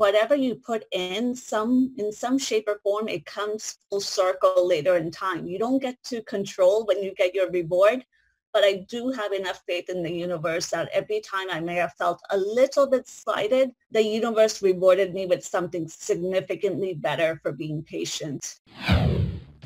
whatever you put in some in some shape or form, it comes full circle later in time. You don't get to control when you get your reward, but I do have enough faith in the universe that every time I may have felt a little bit slighted, the universe rewarded me with something significantly better for being patient.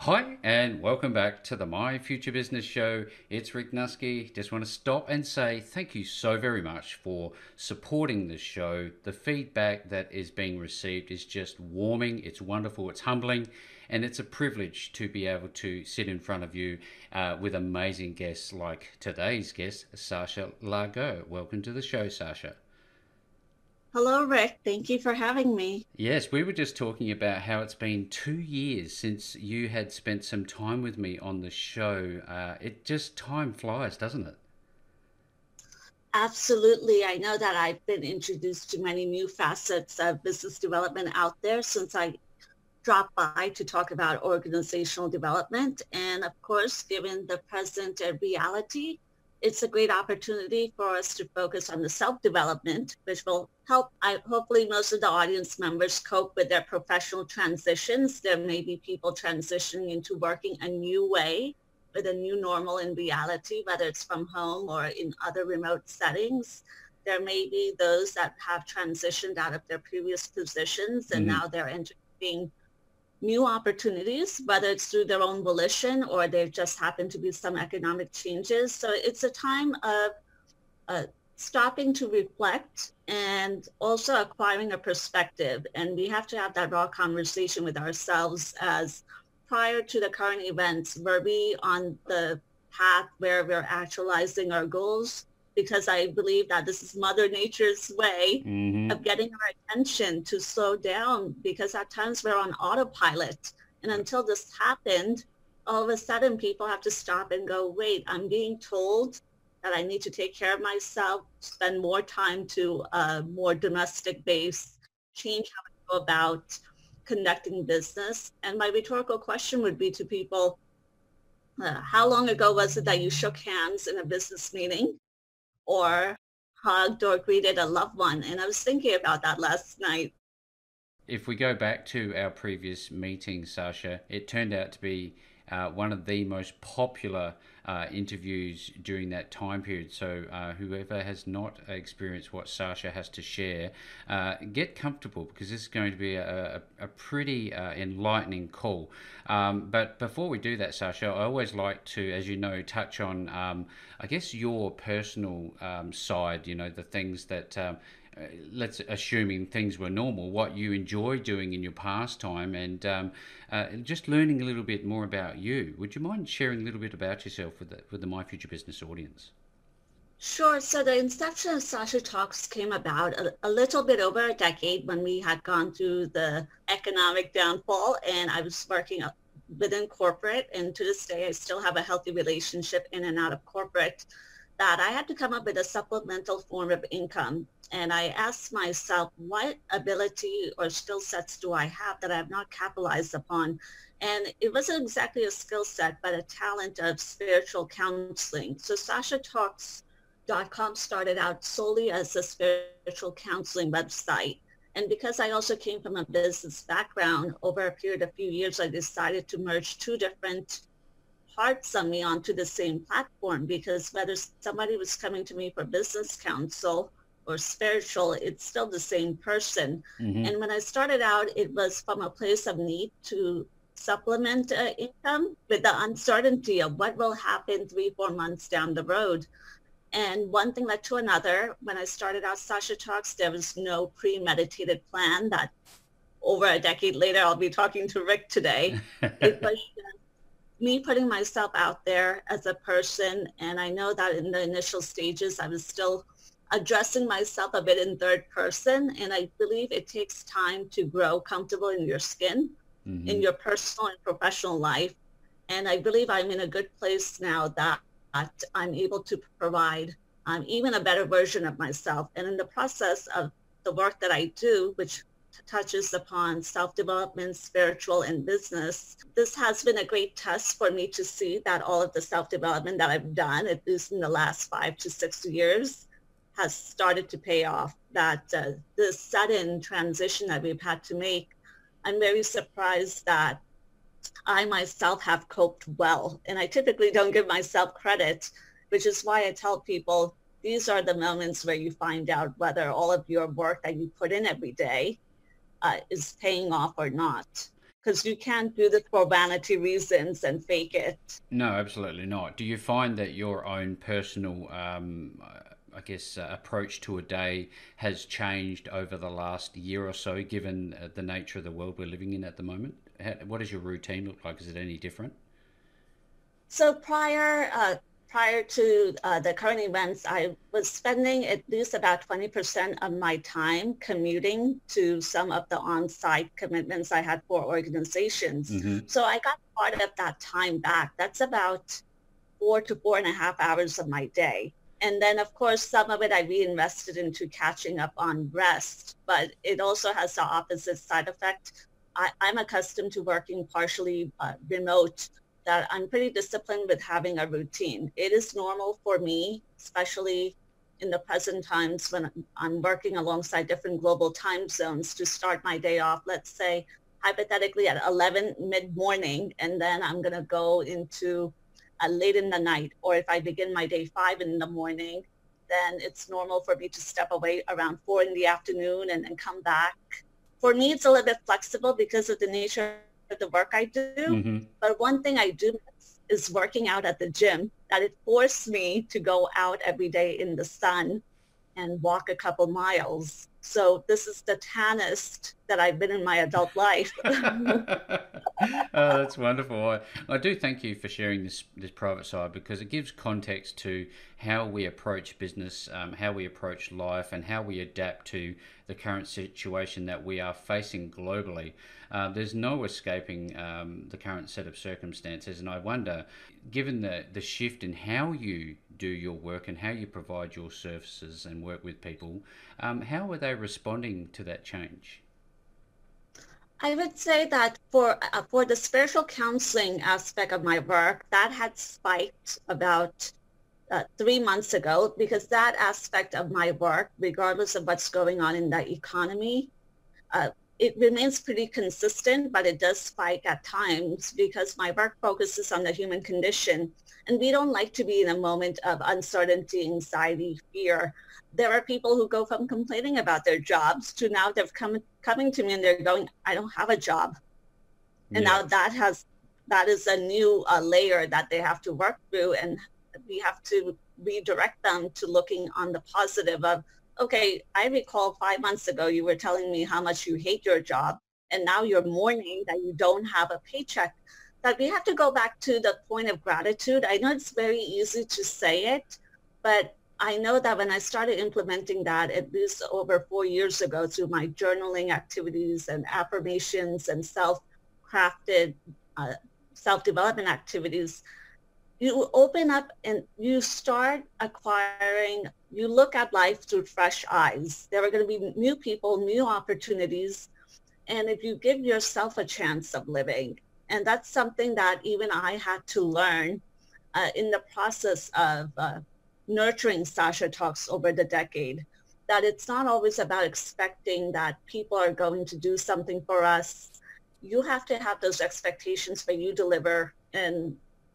Hi, and welcome back to the My Future Business Show. It's Rick Nusky. Just want to stop and say thank you so very much for supporting the show. The feedback that is being received is just warming, it's wonderful, it's humbling, and it's a privilege to be able to sit in front of you uh, with amazing guests like today's guest, Sasha Laghonh. Welcome to the show, Sasha. Hello, Rick. Thank you for having me. Yes, we were just talking about how it's been two years since you had spent some time with me on the show. Uh, it just time flies, doesn't it? Absolutely. I know that I've been introduced to many new facets of business development out there since I dropped by to talk about organizational development. And of course, given the present reality, it's a great opportunity for us to focus on the self-development, which will help, I, hopefully, most of the audience members cope with their professional transitions. There may be people transitioning into working a new way with a new normal in reality, whether it's from home or in other remote settings. There may be those that have transitioned out of their previous positions and mm-hmm. now they're entering new opportunities, whether it's through their own volition or there just happen to be some economic changes. So it's a time of uh, stopping to reflect and also acquiring a perspective. And we have to have that raw conversation with ourselves as prior to the current events, were we on the path where we're actualizing our goals? Because I believe that this is Mother Nature's way mm-hmm. of getting our attention to slow down because at times we're on autopilot. And until this happened, all of a sudden people have to stop and go, wait, I'm being told that I need to take care of myself, spend more time to a more domestic base, change how I go about conducting business. And my rhetorical question would be to people, uh, how long ago was it that you shook hands in a business meeting? Or hugged or greeted a loved one. And I was thinking about that last night. If we go back to our previous meeting, Sasha, it turned out to be uh, one of the most popular uh, interviews during that time period. So, uh, whoever has not experienced what Sasha has to share, uh, get comfortable because this is going to be a, a, a pretty uh, enlightening call. Um, but before we do that, Sasha, I always like to, as you know, touch on, um, I guess, your personal um, side, you know, the things that um, let's assuming things were normal, what you enjoy doing in your pastime, and um, uh, just learning a little bit more about you. Would you mind sharing a little bit about yourself with the with the My Future Business audience? Sure. So the inception of Sasha Talks came about a, a, little bit over a decade when we had gone through the economic downfall, and I was working within corporate, and to this day, I still have a healthy relationship in and out of corporate. That I had to come up with a supplemental form of income and I asked myself, what ability or skill sets do I have that I have not capitalized upon? And it wasn't exactly a skill set, but a talent of spiritual counseling. So SashaTalks.com started out solely as a spiritual counseling website. And because I also came from a business background, over a period of a few years, I decided to merge two different parts of me onto the same platform because whether somebody was coming to me for business counsel or spiritual, it's still the same person. Mm-hmm. And when I started out, it was from a place of need to supplement uh, income with the uncertainty of what will happen three, four months down the road. And one thing led to another. When I started out Sasha Talks, there was no premeditated plan that over a decade later, I'll be talking to Rick today. it was me putting myself out there as a person. And I know that in the initial stages, I was still addressing myself a bit in third person. And I believe it takes time to grow comfortable in your skin, mm-hmm. in your personal and professional life. And I believe I'm in a good place now that I'm able to provide um, even a better version of myself. And in the process of the work that I do, which touches upon self-development, spiritual, and business. This has been a great test for me to see that all of the self-development that I've done, at least in the last five to six years, has started to pay off. That uh, the sudden transition that we've had to make, I'm very surprised that I myself have coped well. And I typically don't give myself credit, which is why I tell people these are the moments where you find out whether all of your work that you put in every day uh, is paying off or not. Because you can't do this for vanity reasons and fake it. No, absolutely not. Do you find that your own personal, um, I guess, uh, approach to a day has changed over the last year or so, given uh, the nature of the world we're living in at the moment? How, what does your routine look like? Is it any different? So prior uh, prior to uh, the current events, I was spending at least about 20% of my time commuting to some of the on-site commitments I had for organizations. Mm-hmm. So I got part of that time back. That's about four to four and a half hours of my day. And then, of course, some of it I reinvested into catching up on rest, but it also has the opposite side effect. I, am accustomed to working partially uh, remote that I'm pretty disciplined with having a routine. It is normal for me, especially in the present times when I'm working alongside different global time zones to start my day off, let's say hypothetically at 11 mid-morning, and then I'm going to go into late in the night. Or if I begin my day 5 in the morning, then it's normal for me to step away around 4 in the afternoon and then come back. For me, it's a little bit flexible because of the nature the work I do. Mm-hmm. But one thing I do is working out at the gym that it forced me to go out every day in the sun and walk a couple miles. So this is the tannest that I've been in my adult life. oh, that's wonderful. I, I, do thank you for sharing this this private side because it gives context to how we approach business, um, how we approach life, and how we adapt to the current situation that we are facing globally. Uh, there's no escaping um, the current set of circumstances, and I wonder, given the the shift in how you do your work and how you provide your services and work with people, um, how are they responding to that change? I would say that for uh, for the spiritual counseling aspect of my work, that had spiked about uh, three months ago because that aspect of my work, regardless of what's going on in the economy, uh, it remains pretty consistent, but it does spike at times because my work focuses on the human condition. And we don't like to be in a moment of uncertainty, anxiety, fear. There are people who go from complaining about their jobs to now they're come, coming to me and they're going, I don't have a job. And yeah. now that has, that is a new uh, layer that they have to work through. And we have to redirect them to looking on the positive of, okay, I recall five months ago you were telling me how much you hate your job, and now you're mourning that you don't have a paycheck. That we have to go back to the point of gratitude. I know it's very easy to say it, but I know that when I started implementing that at least over four years ago through my journaling activities and affirmations and self-crafted uh, self-development activities, you open up and you start acquiring, you look at life through fresh eyes. There are going to be new people, new opportunities. And if you give yourself a chance of living, and that's something that even I had to learn uh, in the process of uh, nurturing Sasha Talks over the decade, that it's not always about expecting that people are going to do something for us. You have to have those expectations for you deliver and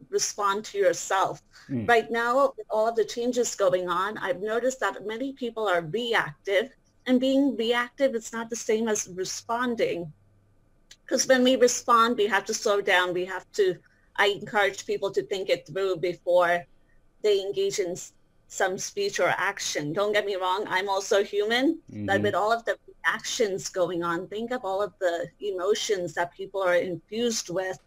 respond to yourself. Mm. Right now, with all of the changes going on, I've noticed that many people are reactive and being reactive is not the same as responding. Because when we respond, we have to slow down. We have to, I encourage people to think it through before they engage in some speech or action. Don't get me wrong, I'm also human, mm-hmm. but with all of the actions going on, think of all of the emotions that people are infused with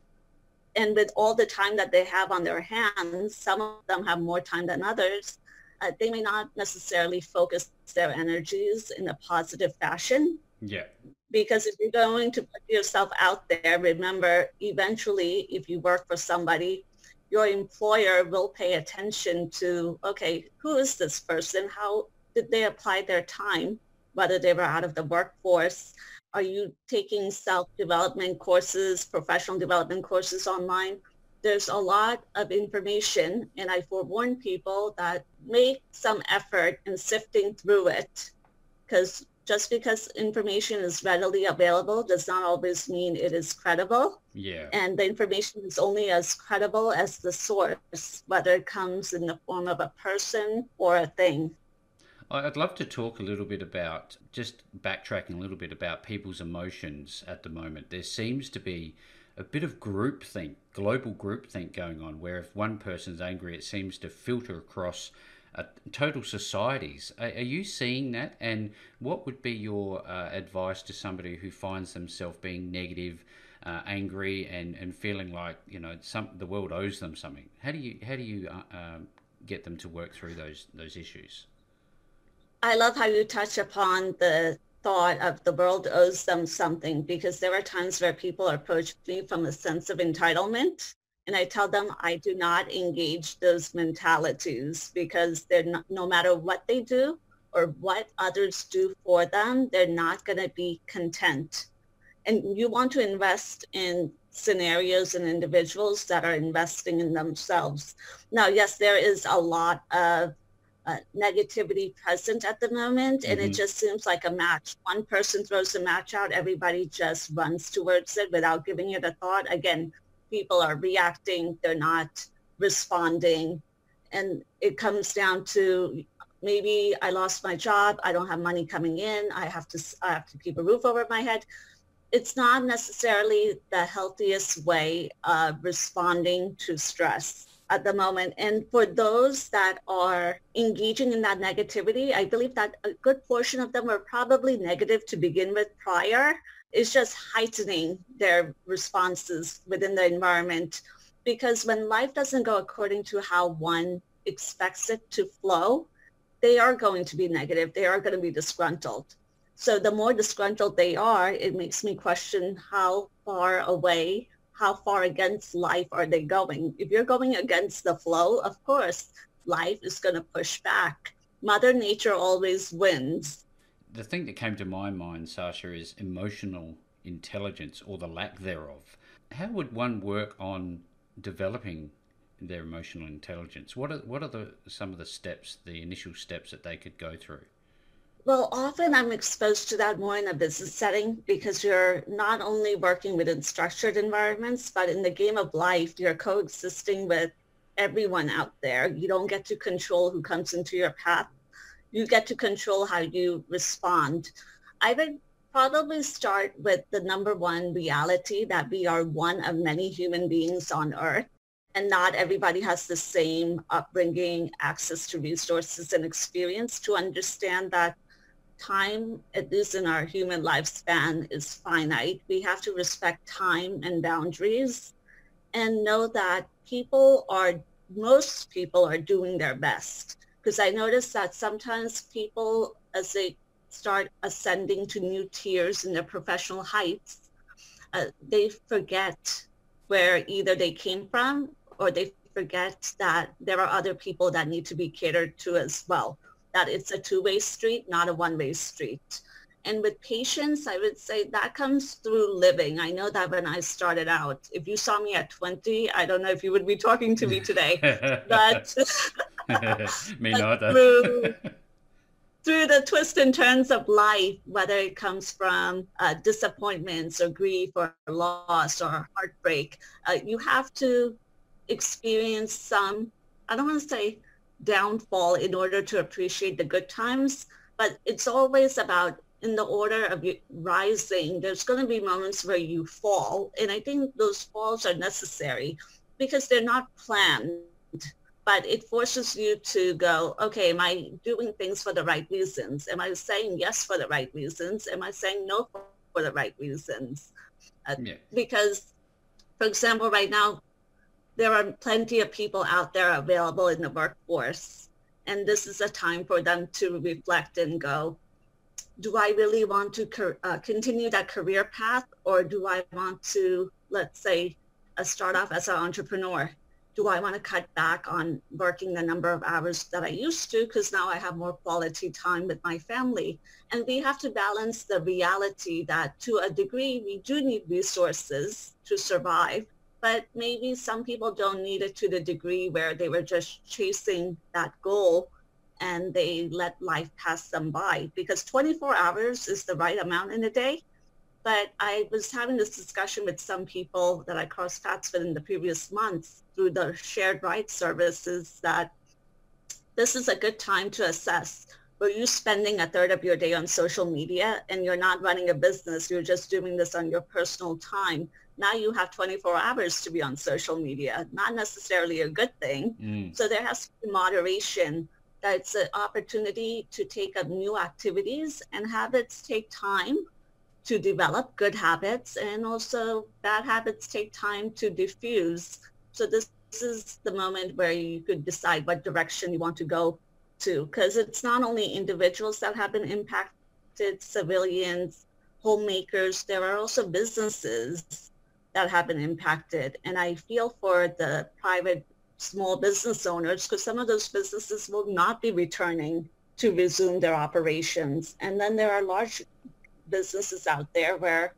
and with all the time that they have on their hands, some of them have more time than others. Uh, they may not necessarily focus their energies in a positive fashion. Yeah. Because if you're going to put yourself out there, remember, eventually, if you work for somebody, your employer will pay attention to, okay, who is this person? How did they apply their time, whether they were out of the workforce? Are you taking self-development courses, professional development courses online? There's a lot of information, and I forewarn people that make some effort in sifting through it because just because information is readily available does not always mean it is credible. Yeah. And the information is only as credible as the source, whether it comes in the form of a person or a thing. I'd love to talk a little bit about just backtracking a little bit about people's emotions at the moment. There seems to be a bit of groupthink, global groupthink going on, where if one person's angry, it seems to filter across uh, total societies. Are, are, you seeing that? And what would be your uh, advice to somebody who finds themselves being negative, uh, angry, and, and feeling like you know some the world owes them something? How do you how do you uh, um, get them to work through those those issues? I love how you touch upon the thought of the world owes them something because there are times where people approach me from a sense of entitlement and I tell them I do not engage those mentalities because they're not, no matter what they do or what others do for them, they're not going to be content. And you want to invest in scenarios and individuals that are investing in themselves. Now, yes, there is a lot of uh, negativity present at the moment and mm-hmm. it just seems like a match. One person throws a match out everybody just runs towards it without giving it a thought. Again people are reacting they're not responding. And it comes down to maybe i lost my job i don't have money coming in i have to i have to keep a roof over my head. It's not necessarily the healthiest way of responding to stress at the moment. And for those that are engaging in that negativity, I believe that a good portion of them were probably negative to begin with prior. It's just heightening their responses within the environment. Because when life doesn't go according to how one expects it to flow, they are going to be negative. They are going to be disgruntled. So the more disgruntled they are, it makes me question how far away how far against life are they going? If you're going against the flow, of course, life is going to push back. Mother Nature always wins. The thing that came to my mind, Sasha, is emotional intelligence or the lack thereof. How would one work on developing their emotional intelligence? What are what are the some of the steps, the initial steps that they could go through? Well, often I'm exposed to that more in a business setting because you're not only working within structured environments, but in the game of life, you're coexisting with everyone out there. You don't get to control who comes into your path. You get to control how you respond. I would probably start with the number one reality that we are one of many human beings on earth and not everybody has the same upbringing, access to resources and experience to understand that time, at least in our human lifespan, is finite. We have to respect time and boundaries and know that people are, most people are doing their best. Because I notice that sometimes people, as they start ascending to new tiers in their professional heights, uh, they forget where either they came from or they forget that there are other people that need to be catered to as well that it's a two-way street, not a one-way street. And with patience, I would say that comes through living. I know that when I started out, if you saw me at 20, I don't know if you would be talking to me today, but, me not. through, through the twists and turns of life, whether it comes from uh, disappointments or grief or loss or heartbreak, uh, you have to experience some, I don't want to say downfall in order to appreciate the good times. But it's always about in the order of rising, there's going to be moments where you fall. And I think those falls are necessary because they're not planned, but it forces you to go, okay, am I doing things for the right reasons? Am I saying yes for the right reasons? Am I saying no for the right reasons? Uh, yeah. Because, for example, right now, there are plenty of people out there available in the workforce. And this is a time for them to reflect and go, do I really want to uh, continue that career path or do I want to, let's say, uh, start off as an entrepreneur? do I want to cut back on working the number of hours that I used to because now I have more quality time with my family? And we have to balance the reality that to a degree we do need resources to survive, but maybe some people don't need it to the degree where they were just chasing that goal and they let life pass them by because 24 hours is the right amount in a day but I was having this discussion with some people that I crossed paths with in the previous months through the shared rights services that this is a good time to assess. Were you spending a third of your day on social media and you're not running a business, you're just doing this on your personal time. Now you have 24 hours to be on social media, not necessarily a good thing. Mm. So there has to be moderation. That's an opportunity to take up new activities and habits take time to develop good habits and also bad habits take time to diffuse. So this, this is the moment where you could decide what direction you want to go to because it's not only individuals that have been impacted, civilians, homemakers, there are also businesses that have been impacted. And I feel for the private small business owners because some of those businesses will not be returning to resume their operations. And then there are large businesses out there where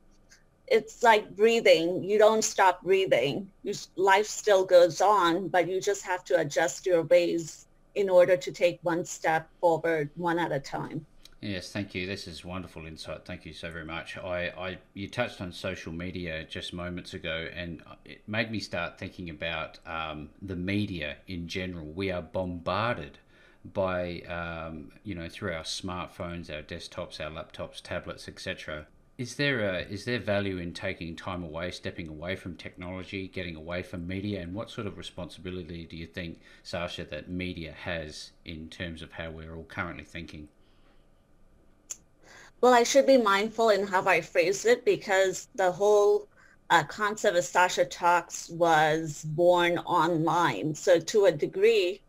it's like breathing. You don't stop breathing. Life still goes on, but you just have to adjust your ways in order to take one step forward, one at a time. Yes, thank you. This is wonderful insight. Thank you so very much. I, I you touched on social media just moments ago, and it made me start thinking about um, the media in general. We are bombarded by um, you know through our smartphones, our desktops, our laptops, tablets, etc. Is there a, is there value in taking time away, stepping away from technology, getting away from media, and what sort of responsibility do you think, Sasha, that media has in terms of how we're all currently thinking? Well, I should be mindful in how I phrase it because the whole uh, concept of Sasha Talks was born online. So to a degree,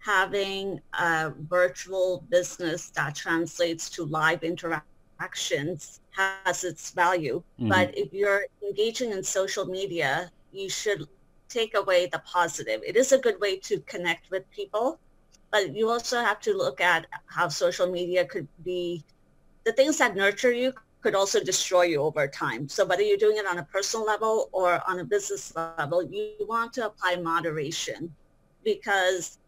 having a virtual business that translates to live interactions has its value. Mm-hmm. But if you're engaging in social media, you should take away the positive. It is a good way to connect with people, but you also have to look at how social media could be the things that nurture you could also destroy you over time. So whether you're doing it on a personal level or on a business level, you want to apply moderation because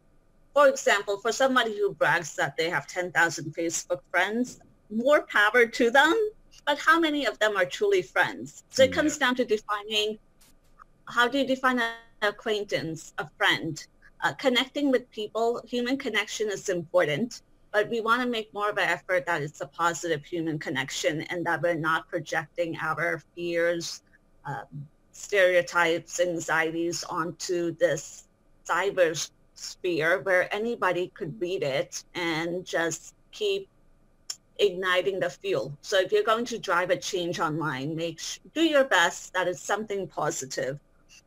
for example, for somebody who brags that they have 10,000 Facebook friends, more power to them. But how many of them are truly friends? So it yeah. comes down to defining how do you define an acquaintance, a friend? Uh, connecting with people, human connection is important, but we want to make more of an effort that it's a positive human connection and that we're not projecting our fears, uh, stereotypes, anxieties onto this cyber sphere where anybody could read it and just keep igniting the fuel. So if you're going to drive a change online, make do your best that it's something positive.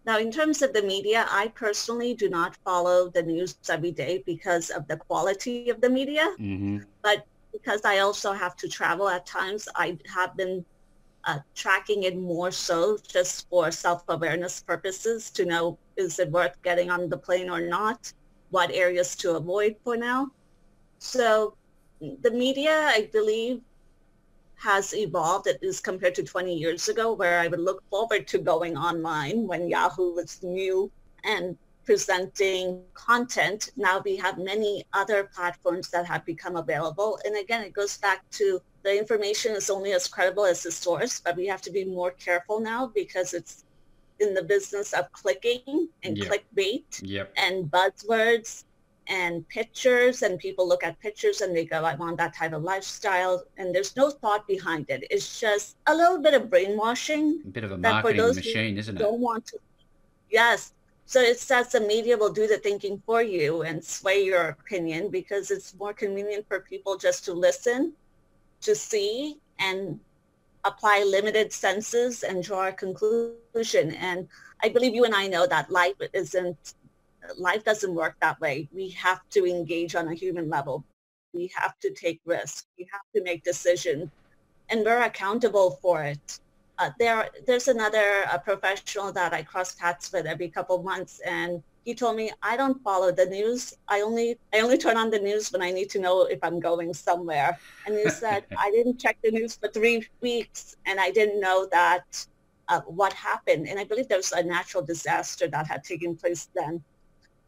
Now, in terms of the media, I personally do not follow the news every day because of the quality of the media. Mm-hmm. But because I also have to travel at times, I have been uh, tracking it more so just for self-awareness purposes to know is it worth getting on the plane or not, what areas to avoid for now. So the media, I believe, has evolved at least compared to 20 years ago where I would look forward to going online when Yahoo was new and presenting content. Now we have many other platforms that have become available. And again, it goes back to the information is only as credible as the source, but we have to be more careful now because it's in the business of clicking and yep. clickbait yep. and buzzwords and pictures and people look at pictures and they go, I want that type of lifestyle. And there's no thought behind it. It's just a little bit of brainwashing. A bit of a marketing machine, isn't it? Don't want to. Yes. So it says the media will do the thinking for you and sway your opinion because it's more convenient for people just to listen to see and apply limited senses and draw a conclusion. And I believe you and I know that life isn't, life doesn't work that way. We have to engage on a human level. We have to take risks. We have to make decisions and we're accountable for it. Uh, there, there's another professional that I cross paths with every couple months and he told me I don't follow the news. I only I only turn on the news when I need to know if I'm going somewhere. And he said I didn't check the news for three weeks, and I didn't know that uh, what happened. And I believe there was a natural disaster that had taken place then.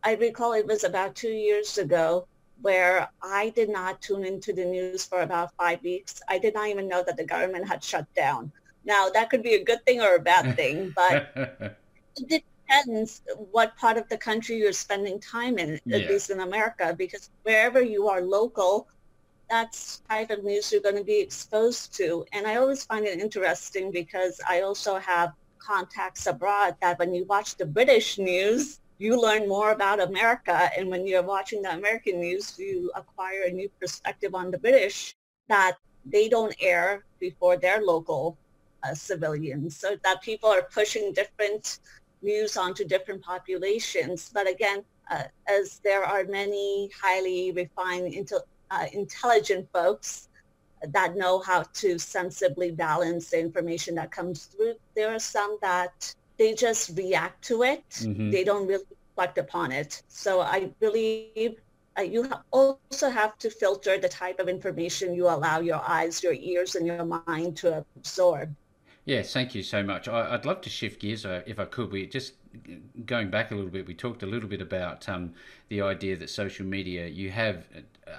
I recall it was about two years ago where I did not tune into the news for about five weeks. I did not even know that the government had shut down. Now that could be a good thing or a bad thing, but it depends what part of the country you're spending time in, yeah. at least in America, because wherever you are local, that's type of news you're going to be exposed to. And I always find it interesting because I also have contacts abroad that when you watch the British news, you learn more about America. And when you're watching the American news, you acquire a new perspective on the British that they don't air before their local uh, civilians. So that people are pushing different news onto different populations. But again, uh, as there are many highly refined, into, uh, intelligent folks that know how to sensibly balance the information that comes through, there are some that they just react to it. Mm-hmm. They don't really reflect upon it. So I believe uh, you ha- also have to filter the type of information you allow your eyes, your ears, and your mind to absorb. Yes, thank you so much. I, would love to shift gears uh, if I could. We just going back a little bit. We talked a little bit about um, the idea that social media you have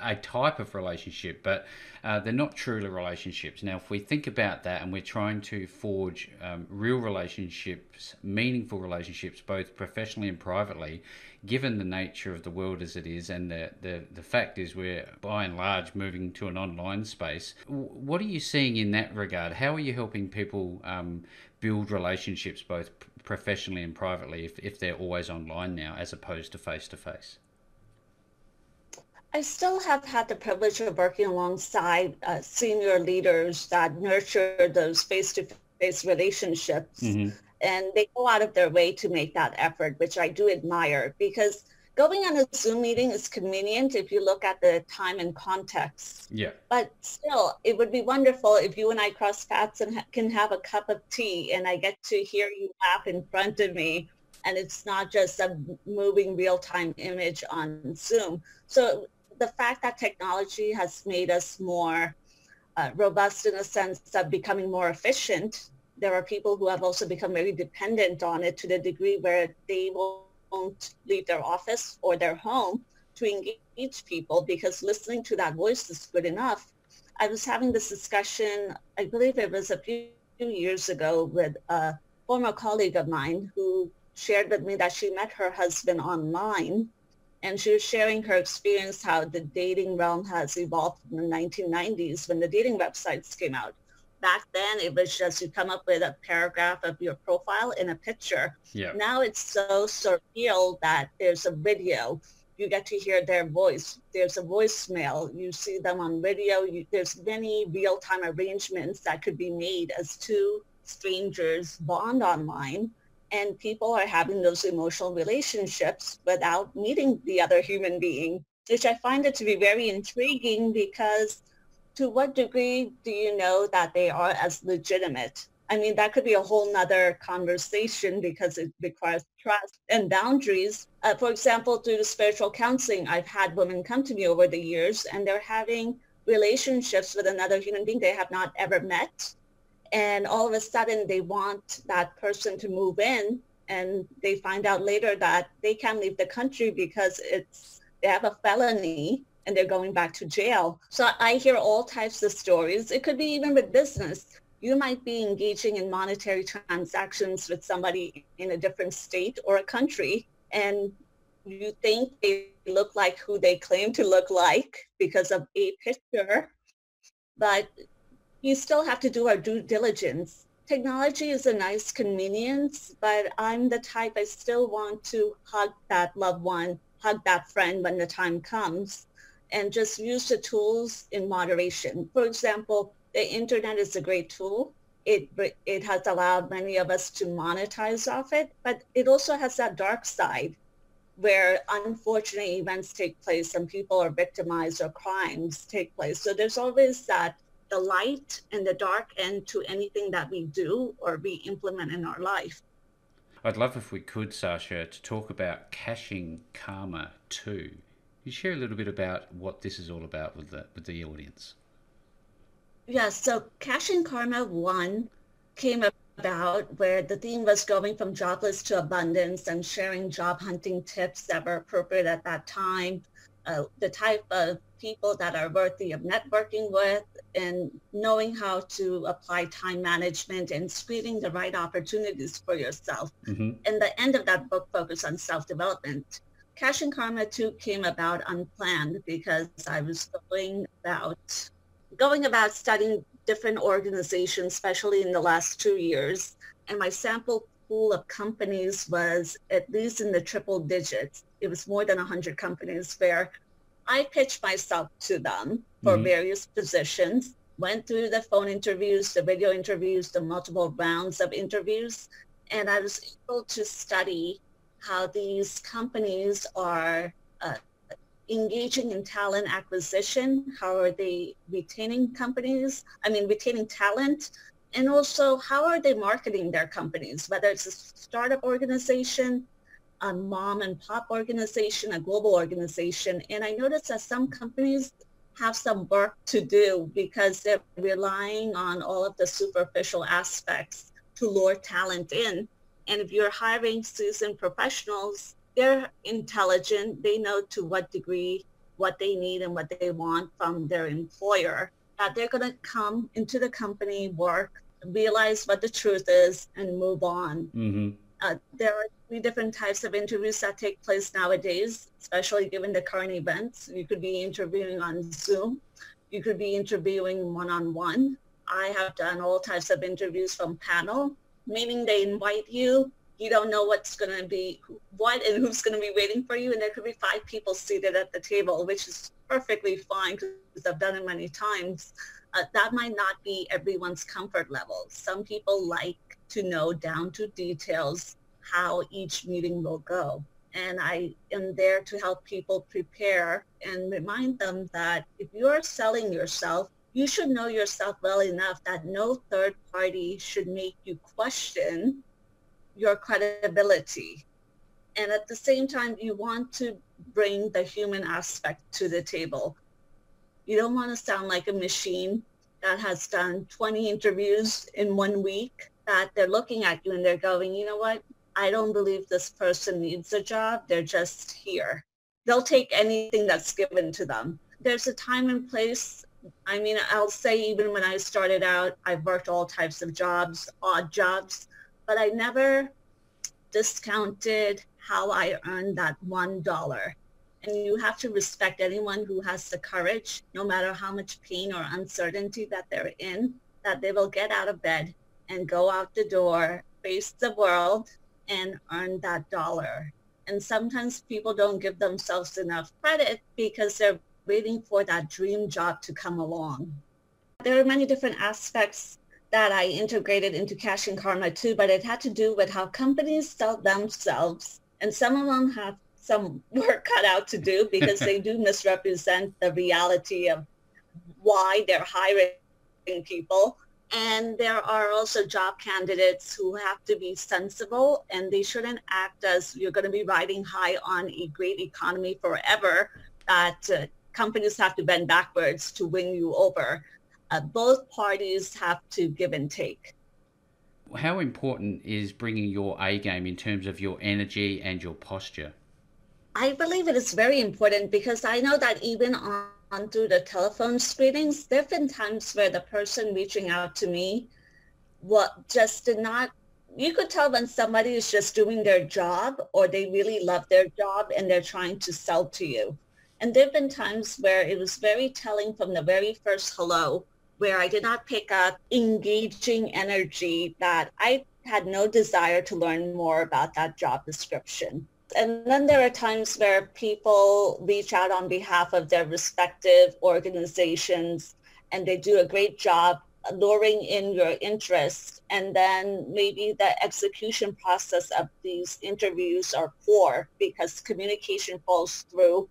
a type of relationship, but uh, they're not truly relationships. Now, if we think about that and we're trying to forge um, real relationships, meaningful relationships, both professionally and privately, given the nature of the world as it is, and the, the, the fact is we're by and large moving to an online space, what are you seeing in that regard? How are you helping people um, build relationships both professionally and privately if, if they're always online now as opposed to face to face? I still have had the privilege of working alongside uh, senior leaders that nurture those face-to-face relationships. Mm-hmm and they go out of their way to make that effort, which I do admire because going on a Zoom meeting is convenient if you look at the time and context. Yeah. But still, it would be wonderful if you and I cross paths and ha- can have a cup of tea and I get to hear you laugh in front of me and it's not just a moving real-time image on Zoom. So the fact that technology has made us more uh, robust in a sense of becoming more efficient there are people who have also become very dependent on it to the degree where they won't leave their office or their home to engage people because listening to that voice is good enough. I was having this discussion, I believe it was a few years ago with a former colleague of mine who shared with me that she met her husband online and she was sharing her experience how the dating realm has evolved in the 1990s when the dating websites came out back then it was just you come up with a paragraph of your profile in a picture. Yeah. Now it's so surreal that there's a video. You get to hear their voice. There's a voicemail. You see them on video. You, there's many real-time arrangements that could be made as two strangers bond online. And people are having those emotional relationships without meeting the other human being, which I find it to be very intriguing because to what degree do you know that they are as legitimate? I mean, that could be a whole nother conversation because it requires trust and boundaries. Uh, for example, through the spiritual counseling, I've had women come to me over the years and they're having relationships with another human being they have not ever met. And all of a sudden they want that person to move in and they find out later that they can't leave the country because it's they have a felony and they're going back to jail. So I hear all types of stories. It could be even with business. You might be engaging in monetary transactions with somebody in a different state or a country, and you think they look like who they claim to look like because of a picture, but you still have to do our due diligence. Technology is a nice convenience, but I'm the type I still want to hug that loved one, hug that friend when the time comes and just use the tools in moderation. For example, the internet is a great tool. It, it has allowed many of us to monetize off it, but it also has that dark side where unfortunate events take place and people are victimized or crimes take place. So there's always that the light and the dark end to anything that we do or we implement in our life. I'd love if we could, Sasha, to talk about Kashing Karma 2. You share a little bit about what this is all about with the, with the audience? Yeah, so Kashing Karma 1 came about where the theme was going from jobless to abundance and sharing job hunting tips that were appropriate at that time, uh, the type of people that are worthy of networking with and knowing how to apply time management and screening the right opportunities for yourself. Mm-hmm. And the end of that book focused on self-development. Kashing Karma 2 came about unplanned because I was going about going about studying different organizations, especially in the last two years. And my sample pool of companies was at least in the triple digits. It was more than 100 companies where I pitched myself to them for mm-hmm. various positions, went through the phone interviews, the video interviews, the multiple rounds of interviews, and I was able to study how these companies are uh, engaging in talent acquisition. How are they retaining companies? I mean, retaining talent. And also, how are they marketing their companies, whether it's a startup organization, a mom and pop organization, a global organization. And I noticed that some companies have some work to do because they're relying on all of the superficial aspects to lure talent in. And if you're hiring seasoned professionals, they're intelligent. They know to what degree what they need and what they want from their employer. That they're going to come into the company, work, realize what the truth is, and move on. Mm-hmm. Uh, there are three different types of interviews that take place nowadays, especially given the current events. You could be interviewing on Zoom. You could be interviewing one-on-one. I have done all types of interviews from panel, meaning they invite you. You don't know what's going to be, what and who's going to be waiting for you. And there could be five people seated at the table, which is perfectly fine because I've done it many times. Uh, that might not be everyone's comfort level. Some people like to know down to details how each meeting will go. And I am there to help people prepare and remind them that if you're selling yourself, you should know yourself well enough that no third party should make you question your credibility. And at the same time, you want to bring the human aspect to the table. You don't want to sound like a machine that has done 20 interviews in one week that they're looking at you and they're going, you know what? I don't believe this person needs a job. They're just here. They'll take anything that's given to them. There's a time and place. I mean, I'll say even when I started out, I've worked all types of jobs, odd jobs, but I never discounted how I earned that one dollar. And you have to respect anyone who has the courage, no matter how much pain or uncertainty that they're in, that they will get out of bed and go out the door, face the world, and earn that dollar. And sometimes people don't give themselves enough credit because they're waiting for that dream job to come along. There are many different aspects that I integrated into Kashing Karma too, but it had to do with how companies sell themselves. And some of them have some work cut out to do because they do misrepresent the reality of why they're hiring people. And there are also job candidates who have to be sensible and they shouldn't act as you're going to be riding high on a great economy forever that uh, companies have to bend backwards to win you over. Uh, both parties have to give and take. How important is bringing your A game in terms of your energy and your posture? I believe it is very important because I know that even on on through the telephone screenings, there have been times where the person reaching out to me what just did not you could tell when somebody is just doing their job or they really love their job and they're trying to sell to you. And there have been times where it was very telling from the very first hello where I did not pick up engaging energy that I had no desire to learn more about that job description. And then there are times where people reach out on behalf of their respective organizations and they do a great job luring in your interest. And then maybe the execution process of these interviews are poor because communication falls through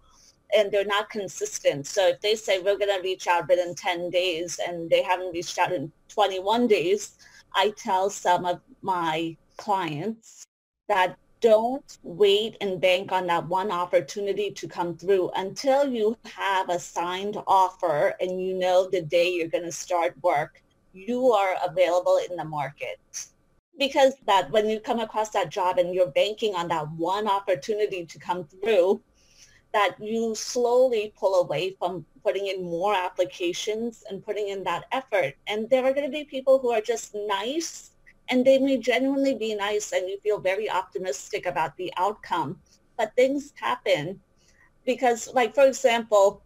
and they're not consistent. So if they say we're going to reach out within 10 days and they haven't reached out in 21 days, I tell some of my clients that don't wait and bank on that one opportunity to come through until you have a signed offer and you know the day you're going to start work you are available in the market because that when you come across that job and you're banking on that one opportunity to come through that you slowly pull away from putting in more applications and putting in that effort. And there are going to be people who are just nice and they may genuinely be nice and you feel very optimistic about the outcome. But things happen because like for example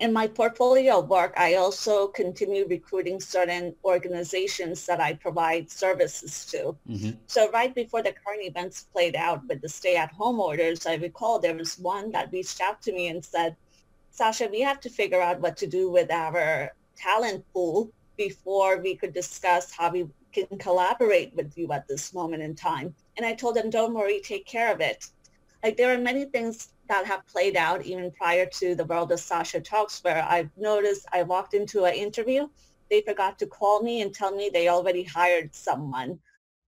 in my portfolio of work i also continue recruiting certain organizations that i provide services to mm-hmm. so right before the current events played out with the stay-at-home orders i recall there was one that reached out to me and said sasha we have to figure out what to do with our talent pool before we could discuss how we can collaborate with you at this moment in time. And I told them, don't worry, take care of it. Like there are many things that have played out even prior to the World of Sasha Talks where I've noticed I walked into an interview, they forgot to call me and tell me they already hired someone.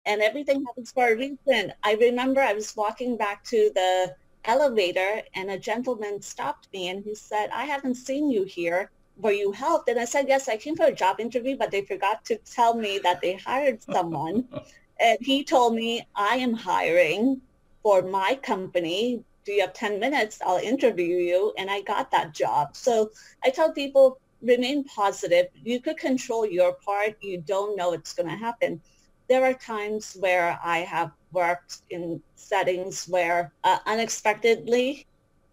And everything happens for a reason. I remember I was walking back to the elevator and a gentleman stopped me and he said, I haven't seen you here were you helped? And I said, yes, I came for a job interview, but they forgot to tell me that they hired someone. and he told me, I am hiring for my company. Do you have 10 minutes? I'll interview you. And I got that job. So I tell people, remain positive. You could control your part. You don't know it's going to happen. There are times where I have worked in settings where uh, unexpectedly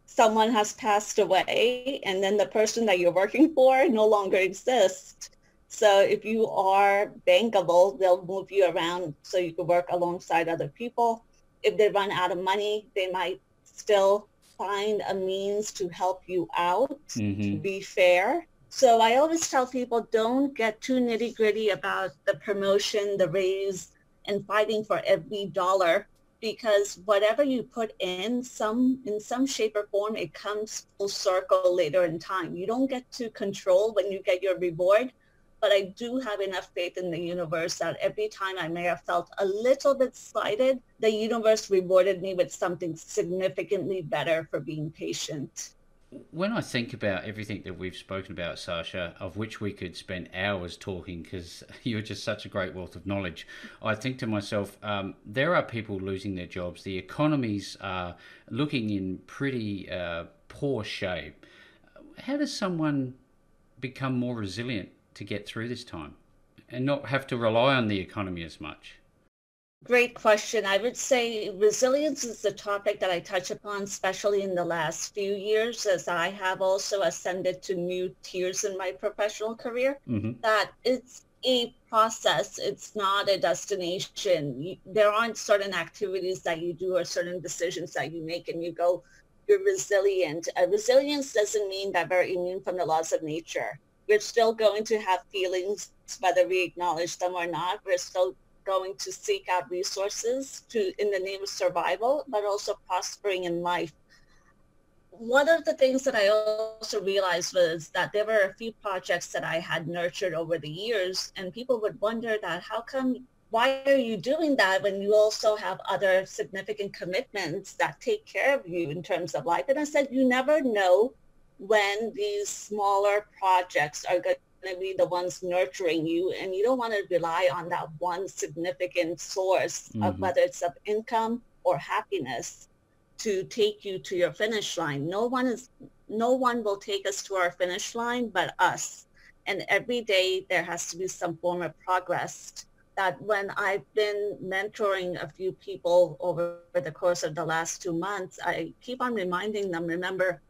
someone has passed away and then the person that you're working for no longer exists. So if you are bankable, they'll move you around so you can work alongside other people. If they run out of money, they might still find a means to help you out, mm-hmm. to be fair. So I always tell people don't get too nitty gritty about the promotion, the raise, and fighting for every dollar because whatever you put in some in some shape or form it comes full circle later in time you don't get to control when you get your reward but i do have enough faith in the universe that every time i may have felt a little bit slighted the universe rewarded me with something significantly better for being patient when I think about everything that we've spoken about, Sasha, of which we could spend hours talking because you're just such a great wealth of knowledge, I think to myself, um, there are people losing their jobs. The economies are looking in pretty uh, poor shape. How does someone become more resilient to get through this time and not have to rely on the economy as much? Great question. I would say resilience is the topic that I touch upon, especially in the last few years, as I have also ascended to new tiers in my professional career. Mm-hmm. That it's a process. It's not a destination. There aren't certain activities that you do or certain decisions that you make and you go, you're resilient. Uh, resilience doesn't mean that we're immune from the laws of nature. We're still going to have feelings, whether we acknowledge them or not. We're still going to seek out resources to in the name of survival, but also prospering in life. One of the things that I also realized was that there were a few projects that I had nurtured over the years, and people would wonder that how come why are you doing that when you also have other significant commitments that take care of you in terms of life? And I said, you never know when these smaller projects are going to be the ones nurturing you and you don't want to rely on that one significant source mm-hmm. of whether it's of income or happiness to take you to your finish line no one is no one will take us to our finish line but us and every day there has to be some form of progress that when I've been mentoring a few people over the course of the last two months, I keep on reminding them, remember,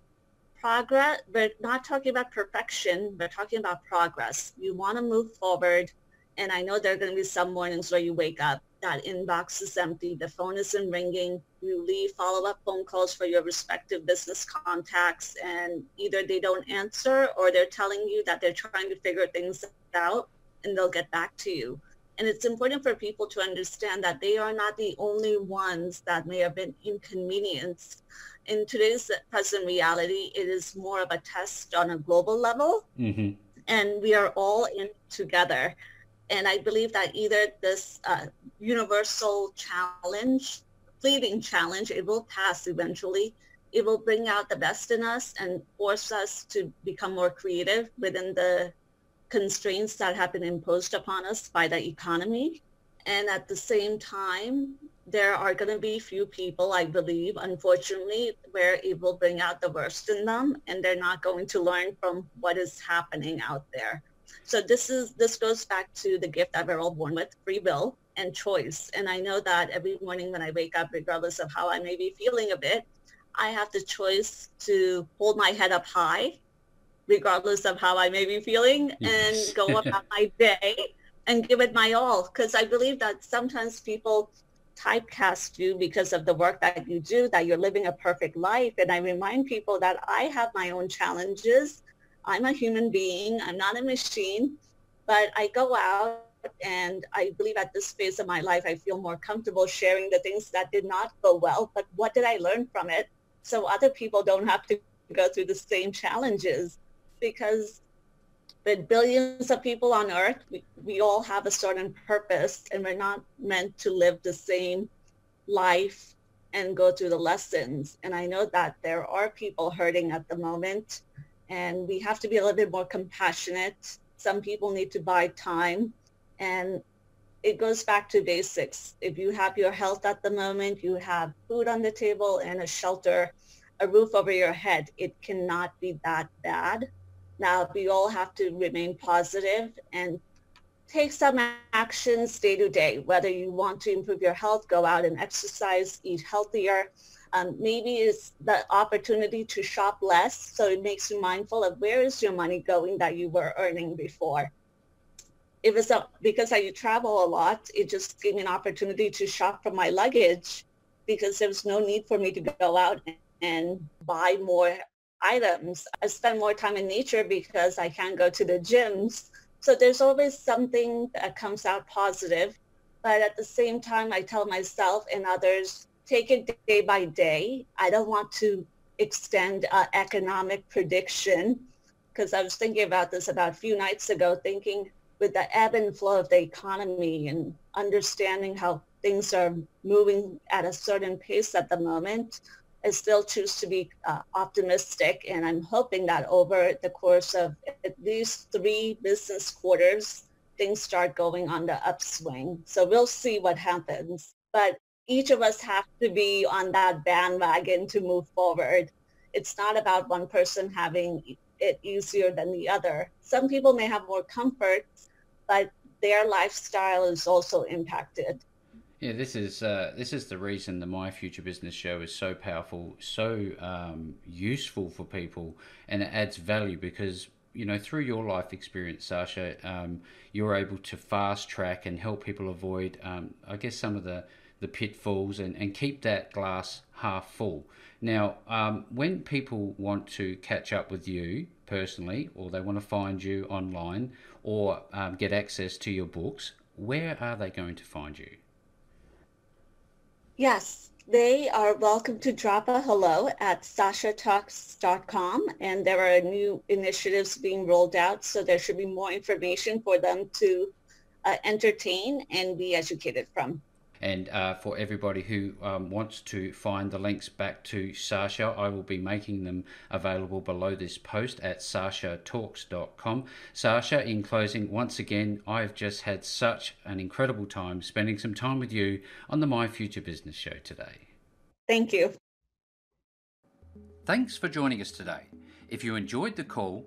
progress, we're not talking about perfection, we're talking about progress. You want to move forward. And I know there are going to be some mornings where you wake up, that inbox is empty, the phone isn't ringing, you leave follow-up phone calls for your respective business contacts, and either they don't answer or they're telling you that they're trying to figure things out and they'll get back to you. And it's important for people to understand that they are not the only ones that may have been inconvenienced in today's present reality, it is more of a test on a global level. Mm-hmm. And we are all in together. And I believe that either this uh, universal challenge fleeting challenge. It will pass eventually. It will bring out the best in us and force us to become more creative within the constraints that have been imposed upon us by the economy. And at the same time, there are going to be few people, I believe, unfortunately, where it will bring out the worst in them and they're not going to learn from what is happening out there. So this is this goes back to the gift that we're all born with, free will and choice. And I know that every morning when I wake up, regardless of how I may be feeling a bit, I have the choice to hold my head up high, regardless of how I may be feeling, yes. and go about my day and give it my all. Because I believe that sometimes people typecast you because of the work that you do, that you're living a perfect life. And I remind people that I have my own challenges. I'm a human being. I'm not a machine, but I go out and I believe at this phase of my life, I feel more comfortable sharing the things that did not go well, but what did I learn from it? So other people don't have to go through the same challenges because with billions of people on earth, we, we all have a certain purpose and we're not meant to live the same life and go through the lessons. And I know that there are people hurting at the moment and we have to be a little bit more compassionate. Some people need to buy time and it goes back to basics. If you have your health at the moment, you have food on the table and a shelter, a roof over your head, it cannot be that bad. Now, we all have to remain positive and take some actions day to day, whether you want to improve your health, go out and exercise, eat healthier. Um, maybe it's the opportunity to shop less. So it makes you mindful of where is your money going that you were earning before. If it's a, because I travel a lot, it just gave me an opportunity to shop for my luggage because there was no need for me to go out and buy more items. I spend more time in nature because I can't go to the gyms. So there's always something that comes out positive. But at the same time, I tell myself and others, take it day by day. I don't want to extend uh, economic prediction because I was thinking about this about a few nights ago, thinking with the ebb and flow of the economy and understanding how things are moving at a certain pace at the moment, I still choose to be uh, optimistic, and I'm hoping that over the course of at least three business quarters, things start going on the upswing. So we'll see what happens. But each of us have to be on that bandwagon to move forward. It's not about one person having it easier than the other. Some people may have more comfort, but their lifestyle is also impacted. Yeah, this is uh, this is the reason the My Future Business Show is so powerful, so um, useful for people, and it adds value because you know through your life experience, Sasha, um, you're able to fast track and help people avoid, um, I guess, some of the the pitfalls and, and keep that glass half full. Now, um, when people want to catch up with you personally, or they want to find you online, or um, get access to your books, where are they going to find you? Yes, they are welcome to drop a hello at sashatalks.com and there are new initiatives being rolled out so there should be more information for them to uh, entertain and be educated from. And uh, for everybody who um, wants to find the links back to Sasha, I will be making them available below this post at sashatalks.com. Sasha, in closing, once again, I've just had such an incredible time spending some time with you on the My Future Business Show today. Thank you. Thanks for joining us today. If you enjoyed the call,